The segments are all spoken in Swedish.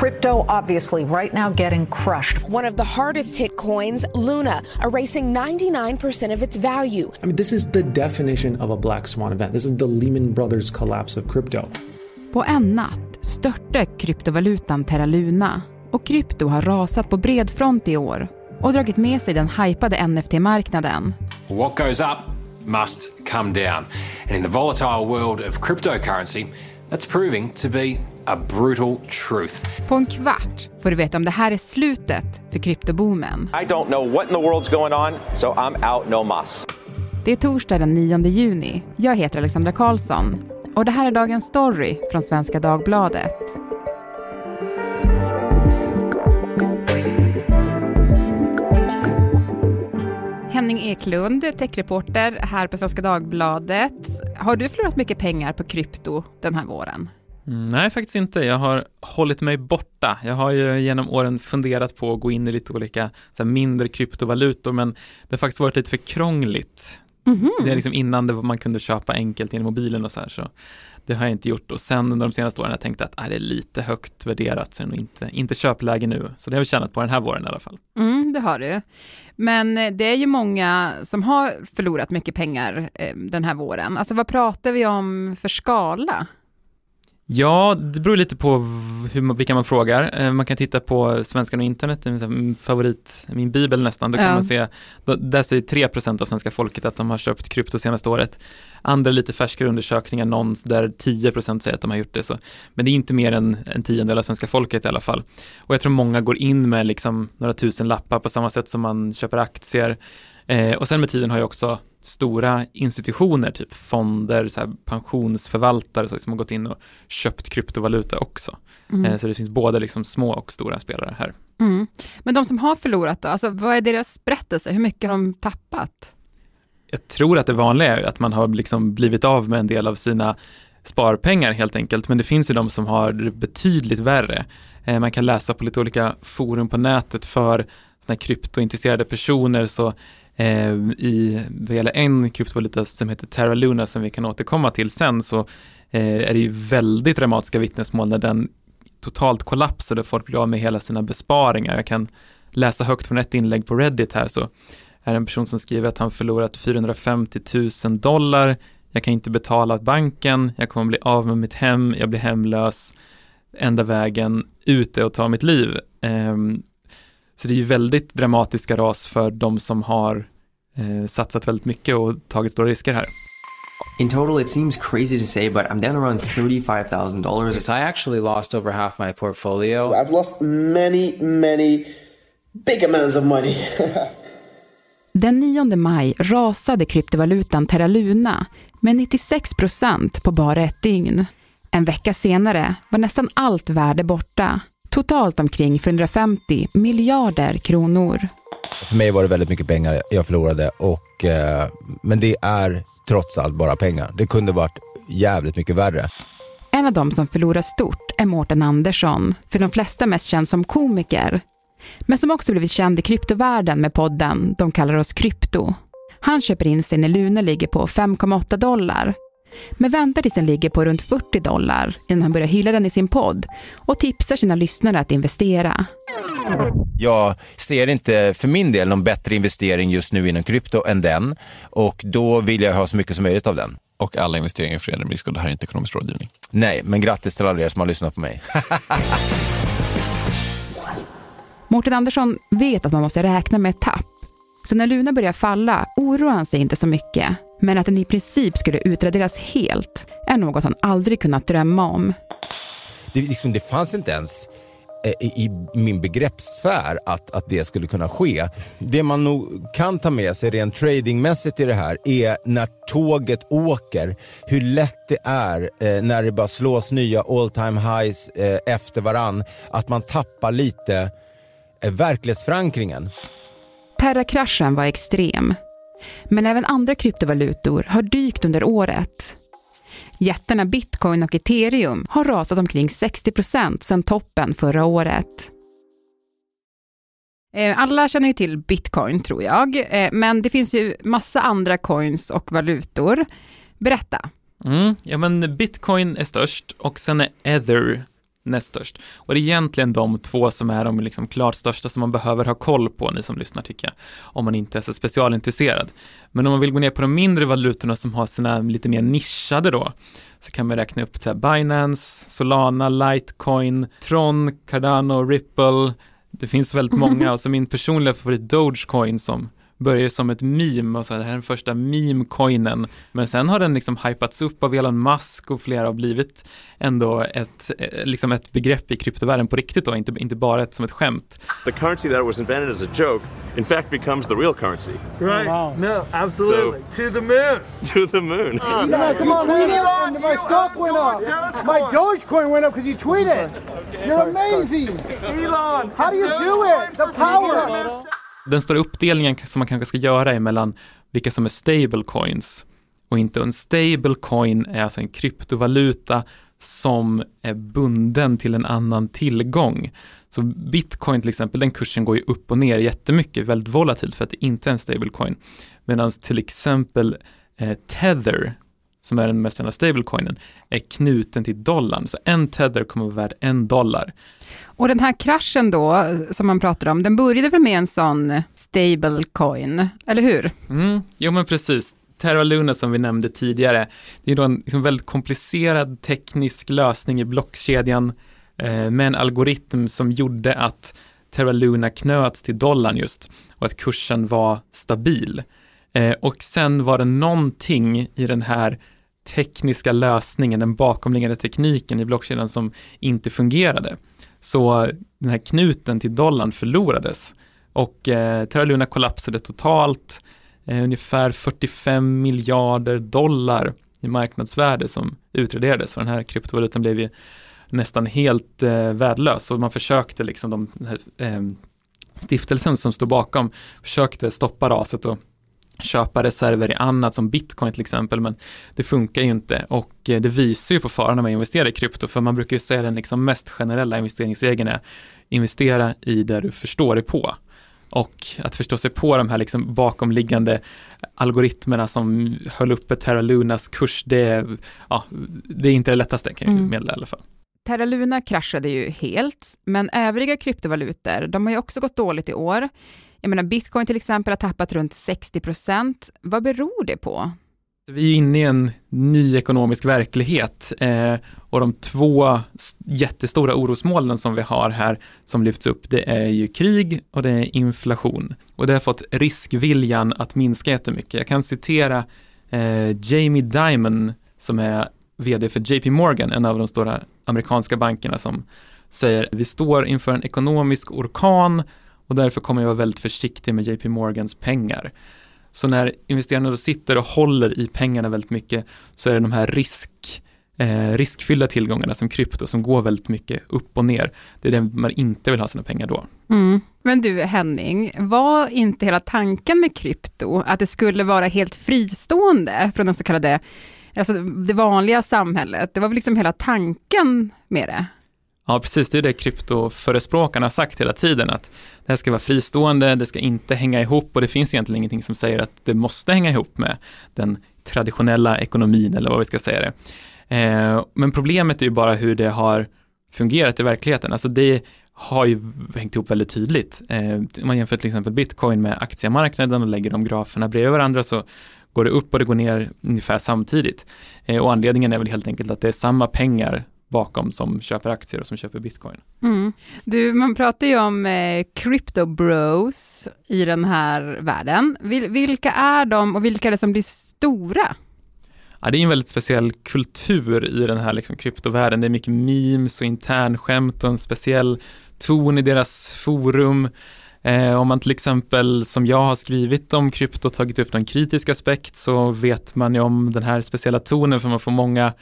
Crypto, obviously, right now getting crushed. One of the hardest hit coins, Luna, erasing 99% of its value. I mean, this is the definition of a black swan event. This is the Lehman Brothers collapse of crypto. På en natt störte kryptovalutan Terra Luna och krypto har rasat på bred front i år och dragit med sig den hypade NFT-marknaden. What goes up must come down. And in the volatile world of cryptocurrency, that's proving to be a brutal truth. På en kvart får du veta om det här är slutet för kryptoboomen. I don't know what in the world's going on, so I'm out no mas. Det är torsdag den 9 juni. Jag heter Alexandra Karlsson och det här är dagens story från Svenska Dagbladet. Henning Eklund, techreporter här på Svenska Dagbladet. Har du förlorat mycket pengar på krypto den här våren? Mm, nej, faktiskt inte. Jag har hållit mig borta. Jag har ju genom åren funderat på att gå in i lite olika så mindre kryptovalutor, men det har faktiskt varit lite för krångligt. Mm -hmm. Det är liksom innan det man kunde köpa enkelt genom mobilen och så här, så det har jag inte gjort och sen under de senaste åren har jag tänkt att äh, det är lite högt värderat så det är nog inte, inte köpläge nu. Så det har jag tjänat på den här våren i alla fall. Mm, det har du. Men eh, det är ju många som har förlorat mycket pengar eh, den här våren. Alltså vad pratar vi om för skala? Ja, det beror lite på hur, vilka man frågar. Eh, man kan titta på Svenskan och internet, min favorit, min bibel nästan. Då kan ja. man se, där säger 3% av svenska folket att de har köpt krypto senaste året. Andra lite färskare undersökningar, någon där 10% säger att de har gjort det. Så. Men det är inte mer än en tiondel av svenska folket i alla fall. Och jag tror många går in med liksom några tusen lappar på samma sätt som man köper aktier. Eh, och sen med tiden har ju också stora institutioner, typ fonder, så här pensionsförvaltare så, som har gått in och köpt kryptovaluta också. Mm. Eh, så det finns både liksom små och stora spelare här. Mm. Men de som har förlorat då, alltså, vad är deras berättelse? Hur mycket har de tappat? Jag tror att det vanliga är att man har liksom blivit av med en del av sina sparpengar helt enkelt, men det finns ju de som har det betydligt värre. Eh, man kan läsa på lite olika forum på nätet för sådana kryptointresserade personer så eh, i, vad gäller en kryptovaluta som heter Terra Luna som vi kan återkomma till sen så eh, är det ju väldigt dramatiska vittnesmål när den totalt kollapsade och folk blev av med hela sina besparingar. Jag kan läsa högt från ett inlägg på Reddit här så är det en person som skriver att han förlorat 450 000 dollar. Jag kan inte betala banken, jag kommer bli av med mitt hem, jag blir hemlös. Enda vägen ut är att ta mitt liv. Um, så det är ju väldigt dramatiska ras för de som har eh, satsat väldigt mycket och tagit stora risker här. In total, it seems crazy to say, but I'm down around $35,000. Yes, I actually lost over half my portfolio. I've lost many, many big amounts of money. Den 9 maj rasade kryptovalutan Terra Luna med 96 procent på bara ett dygn. En vecka senare var nästan allt värde borta. Totalt omkring 450 miljarder kronor. För mig var det väldigt mycket pengar jag förlorade, och, eh, men det är trots allt bara pengar. Det kunde varit jävligt mycket värre. En av dem som förlorar stort är Mårten Andersson, för de flesta mest känd som komiker. Men som också blivit känd i kryptovärlden med podden De kallar oss krypto. Han köper in sig när Luna ligger på 5,8 dollar men väntar tills den ligger på runt 40 dollar innan han börjar hylla den i sin podd och tipsar sina lyssnare att investera. Jag ser inte för min del någon bättre investering just nu inom krypto än den och då vill jag ha så mycket som möjligt av den. Och alla investeringar är förenade med risk och det här är inte ekonomisk rådgivning. Nej, men grattis till alla er som har lyssnat på mig. Mårten Andersson vet att man måste räkna med ett tapp. Så när Luna börjar falla oroar han sig inte så mycket men att den i princip skulle utraderas helt är något han aldrig kunnat drömma om. Det, liksom, det fanns inte ens eh, i min begreppssfär att, att det skulle kunna ske. Det man nog kan ta med sig rent tradingmässigt i det här är när tåget åker, hur lätt det är eh, när det bara slås nya all time highs eh, efter varann, att man tappar lite eh, verklighetsförankringen. Terrakraschen var extrem. Men även andra kryptovalutor har dykt under året. Jättarna bitcoin och ethereum har rasat omkring 60 sedan toppen förra året. Eh, alla känner ju till bitcoin tror jag, eh, men det finns ju massa andra coins och valutor. Berätta. Mm, ja men bitcoin är störst och sen är ether näst störst. Och det är egentligen de två som är de liksom klart största som man behöver ha koll på, ni som lyssnar tycker jag, om man inte är så specialintresserad. Men om man vill gå ner på de mindre valutorna som har sina lite mer nischade då, så kan man räkna upp till Binance, Solana, Litecoin, Tron, Cardano, Ripple. Det finns väldigt många och så min personliga favorit Dogecoin som började som ett meme och så här, det här är den första meme-coinen. Men sen har den liksom hypats upp av Elon Musk och flera och blivit ändå ett, eh, liksom ett begrepp i kryptovärlden på riktigt då, inte, inte bara ett som ett skämt. The currency that was invented as a joke in fact becomes the real currency. Right. No, absolutely. to the moon. To the moon. Yeah, come on, read it. And my stock went up. My Dogecoin went up because you tweeted. You're amazing. Elon. How do you do it? The power. Den stora uppdelningen som man kanske ska göra är mellan vilka som är stablecoins och inte. En stablecoin är alltså en kryptovaluta som är bunden till en annan tillgång. Så bitcoin till exempel, den kursen går ju upp och ner jättemycket, väldigt volatilt för att det inte är en stablecoin. Medan till exempel eh, Tether, som är den mest kända stablecoinen, är knuten till dollarn. Så en Tether kommer att vara värd en dollar. Och den här kraschen då, som man pratar om, den började väl med en sån stablecoin, eller hur? Mm, jo men precis. Terra Luna som vi nämnde tidigare, det är då en liksom väldigt komplicerad teknisk lösning i blockkedjan eh, med en algoritm som gjorde att Terra Luna knöts till dollarn just och att kursen var stabil. Eh, och sen var det någonting i den här tekniska lösningen, den bakomliggande tekniken i blockkedjan som inte fungerade. Så den här knuten till dollarn förlorades och eh, Terra Luna kollapsade totalt, eh, ungefär 45 miljarder dollar i marknadsvärde som utraderades. och den här kryptovalutan blev ju nästan helt eh, värdelös och man försökte liksom de här, eh, stiftelsen som stod bakom försökte stoppa raset och köpa reserver i annat som bitcoin till exempel, men det funkar ju inte och eh, det visar ju på faran när man investerar i krypto, för man brukar ju säga den liksom mest generella investeringsregeln är investera i det du förstår dig på. Och att förstå sig på de här liksom bakomliggande algoritmerna som höll uppe Terra Lunas kurs, det, ja, det är inte det lättaste kan jag mm. meddela i alla fall. Terra Luna kraschade ju helt, men övriga kryptovalutor, de har ju också gått dåligt i år. Jag menar, bitcoin till exempel har tappat runt 60 procent. Vad beror det på? Vi är inne i en ny ekonomisk verklighet eh, och de två jättestora orosmolnen som vi har här som lyfts upp, det är ju krig och det är inflation. Och det har fått riskviljan att minska jättemycket. Jag kan citera eh, Jamie Dimon som är vd för JP Morgan, en av de stora amerikanska bankerna som säger vi står inför en ekonomisk orkan och därför kommer jag vara väldigt försiktig med JP Morgans pengar. Så när investerarna då sitter och håller i pengarna väldigt mycket så är det de här risk, eh, riskfyllda tillgångarna som krypto som går väldigt mycket upp och ner. Det är det man inte vill ha sina pengar då. Mm. Men du Henning, var inte hela tanken med krypto att det skulle vara helt fristående från den så kallade Alltså det vanliga samhället, det var väl liksom hela tanken med det? Ja, precis. Det är det kryptoförespråkarna har sagt hela tiden, att det här ska vara fristående, det ska inte hänga ihop och det finns egentligen ingenting som säger att det måste hänga ihop med den traditionella ekonomin eller vad vi ska säga det. Eh, men problemet är ju bara hur det har fungerat i verkligheten. Alltså det har ju hängt ihop väldigt tydligt. Eh, om man jämför till exempel bitcoin med aktiemarknaden och lägger de graferna bredvid varandra så går det upp och det går ner ungefär samtidigt. Eh, och anledningen är väl helt enkelt att det är samma pengar bakom som köper aktier och som köper bitcoin. Mm. Du, man pratar ju om eh, crypto bros i den här världen. Vil vilka är de och vilka är det som blir stora? Ja, det är en väldigt speciell kultur i den här liksom, kryptovärlden. Det är mycket memes och internskämt och en speciell ton i deras forum. Eh, om man till exempel, som jag har skrivit om krypto, tagit upp någon kritisk aspekt så vet man ju om den här speciella tonen för man får många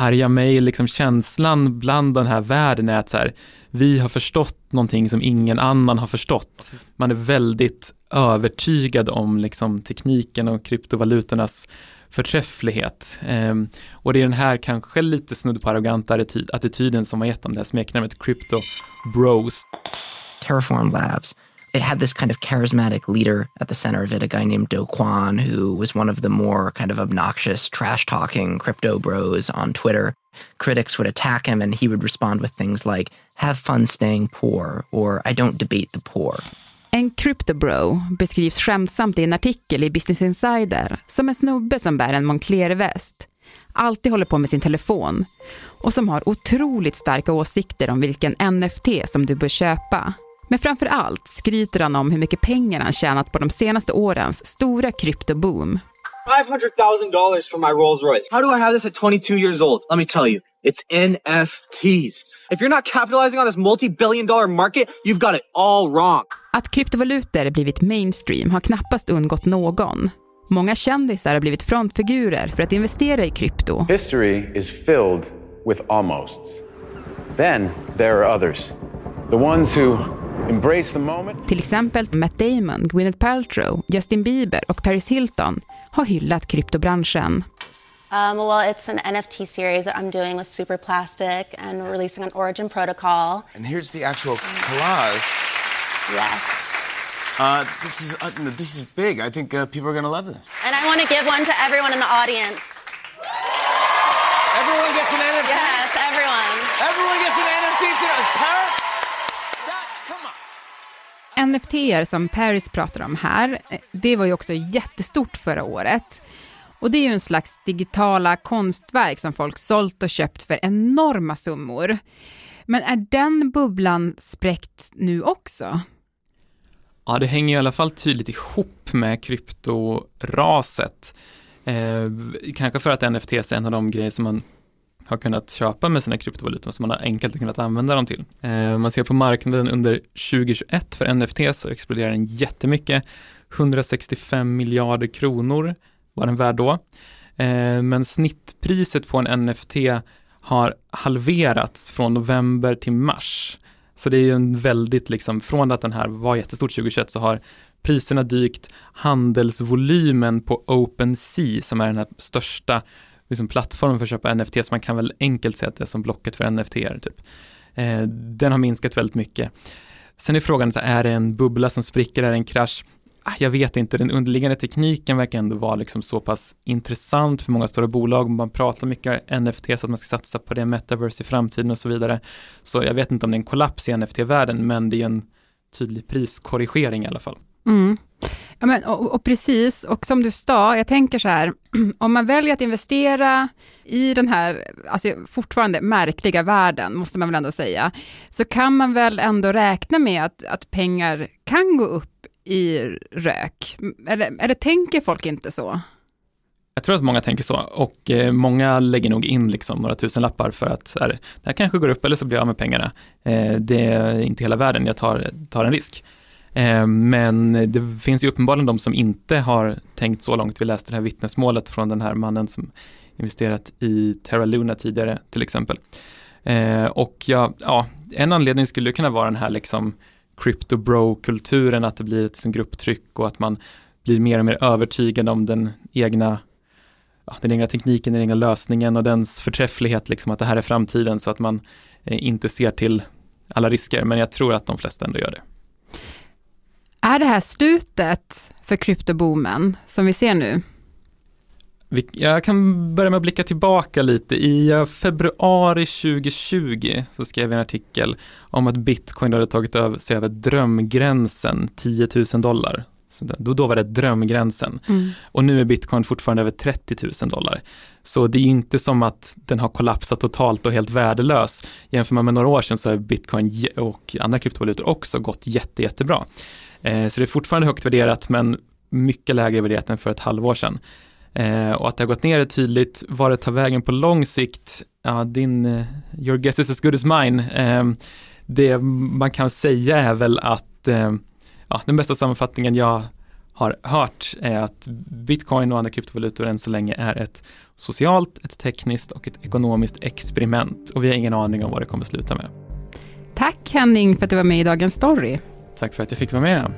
arga mig liksom känslan bland den här världen är att så här, vi har förstått någonting som ingen annan har förstått. Man är väldigt övertygad om liksom tekniken och kryptovalutornas förträfflighet. Um, och det är den här kanske lite snudd på arroganta attityden som har gett dem det här smeknamnet Crypto Bros. Terraform Labs it had this kind of charismatic leader at the center of it, a guy named Do Kwan who was one of the more kind of obnoxious, trash talking crypto bros on Twitter. Critics would attack him and he would respond with things like, have fun staying poor, or I don't debate the poor. En cryptobro beskrivs skämtsamt i en artikel i Business Insider som en snubbe som bär en Moncler-väst, alltid håller på med sin telefon och som har otroligt starka åsikter om vilken NFT som du bör köpa. Men framför allt skryter han om hur mycket pengar han tjänat på de senaste årens stora kryptoboom. $500,000 for my Rolls Royce. How do I have this at 22 years old? Let me tell you, it's NFTs. If you're not capitalizing on this multi-billion dollar market, you've got it all wrong. Att kryptovalutor blivit mainstream har knappast undgått någon. Många kändisar har blivit frontfigurer för att investera i krypto. History is filled with almosts. Then there are others. The ones who embrace the moment. Till exempel Matt Damon, Gwyneth Paltrow, Justin Bieber och Paris Hilton har hyllat kryptobranschen. Um, well, it's an NFT series that I'm doing with Superplastic and releasing on Origin Protocol. And here's the actual collage. Yes. Uh, this is uh, this is big. I think uh, people are going to love this. And I want to give one to everyone in the audience. Everyone gets an NFT. Yes, everyone. Everyone gets an NFT too. Paris. NFT som Paris pratar om här, det var ju också jättestort förra året. Och det är ju en slags digitala konstverk som folk sålt och köpt för enorma summor. Men är den bubblan spräckt nu också? Ja, det hänger i alla fall tydligt ihop med kryptoraset. Eh, kanske för att NFT är en av de grejer som man har kunnat köpa med sina kryptovalutor som man har enkelt kunnat använda dem till. Eh, man ser på marknaden under 2021 för NFT så exploderar den jättemycket. 165 miljarder kronor var den värd då. Eh, men snittpriset på en NFT har halverats från november till mars. Så det är ju en väldigt, liksom, från att den här var jättestort 2021 så har priserna dykt, handelsvolymen på OpenSea som är den här största liksom, plattformen för att köpa NFT, så man kan väl enkelt säga att det är som blocket för NFT typ. Eh, den har minskat väldigt mycket. Sen är frågan, så är det en bubbla som spricker, är det en krasch? Ah, jag vet inte, den underliggande tekniken verkar ändå vara liksom så pass intressant för många stora bolag. Man pratar mycket NFT så att man ska satsa på det, metaverse i framtiden och så vidare. Så jag vet inte om det är en kollaps i NFT-världen, men det är en tydlig priskorrigering i alla fall. Mm. Ja, men, och, och, precis, och som du sa, jag tänker så här, om man väljer att investera i den här, alltså fortfarande märkliga världen, måste man väl ändå säga, så kan man väl ändå räkna med att, att pengar kan gå upp i rök? Eller, eller tänker folk inte så? Jag tror att många tänker så och eh, många lägger nog in liksom några tusen lappar för att här, det här kanske går upp eller så blir jag av med pengarna. Eh, det är inte hela världen, jag tar, tar en risk. Eh, men det finns ju uppenbarligen de som inte har tänkt så långt. Vi läste det här vittnesmålet från den här mannen som investerat i Terra Luna tidigare till exempel. Eh, och ja, ja, en anledning skulle kunna vara den här liksom crypto bro-kulturen, att det blir ett som grupptryck och att man blir mer och mer övertygad om den egna ja, den egna tekniken, den egna lösningen och dens förträfflighet, liksom att det här är framtiden så att man eh, inte ser till alla risker. Men jag tror att de flesta ändå gör det. Är det här slutet för kryptoboomen som vi ser nu? Jag kan börja med att blicka tillbaka lite. I februari 2020 så skrev jag en artikel om att bitcoin hade tagit över, sig över drömgränsen 10 000 dollar. Så då, då var det drömgränsen. Mm. Och nu är bitcoin fortfarande över 30 000 dollar. Så det är inte som att den har kollapsat totalt och helt värdelös. Jämför man med några år sedan så har bitcoin och andra kryptovalutor också gått jätte, jättebra. Eh, så det är fortfarande högt värderat men mycket lägre värderat än för ett halvår sedan. Eh, och att det har gått ner är tydligt. Vad det tar vägen på lång sikt, ja din, eh, your guess is as good as mine. Det man kan säga är väl att ja, den bästa sammanfattningen jag har hört är att bitcoin och andra kryptovalutor än så länge är ett socialt, ett tekniskt och ett ekonomiskt experiment och vi har ingen aning om vad det kommer sluta med. Tack Henning för att du var med i Dagens Story. Tack för att jag fick vara med.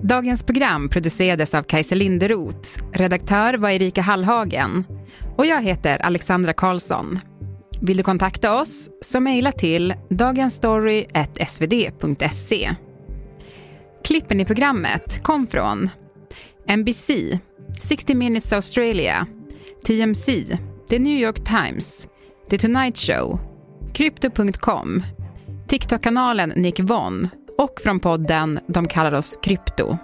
Dagens program producerades av Kajsa Linderoth. Redaktör var Erika Hallhagen. Och jag heter Alexandra Karlsson. Vill du kontakta oss så mejla till dagensstory.svd.se. Klippen i programmet kom från NBC, 60 Minutes Australia, TMC, The New York Times, The Tonight Show, Crypto.com, TikTok-kanalen Nick Von och från podden De kallar oss Krypto.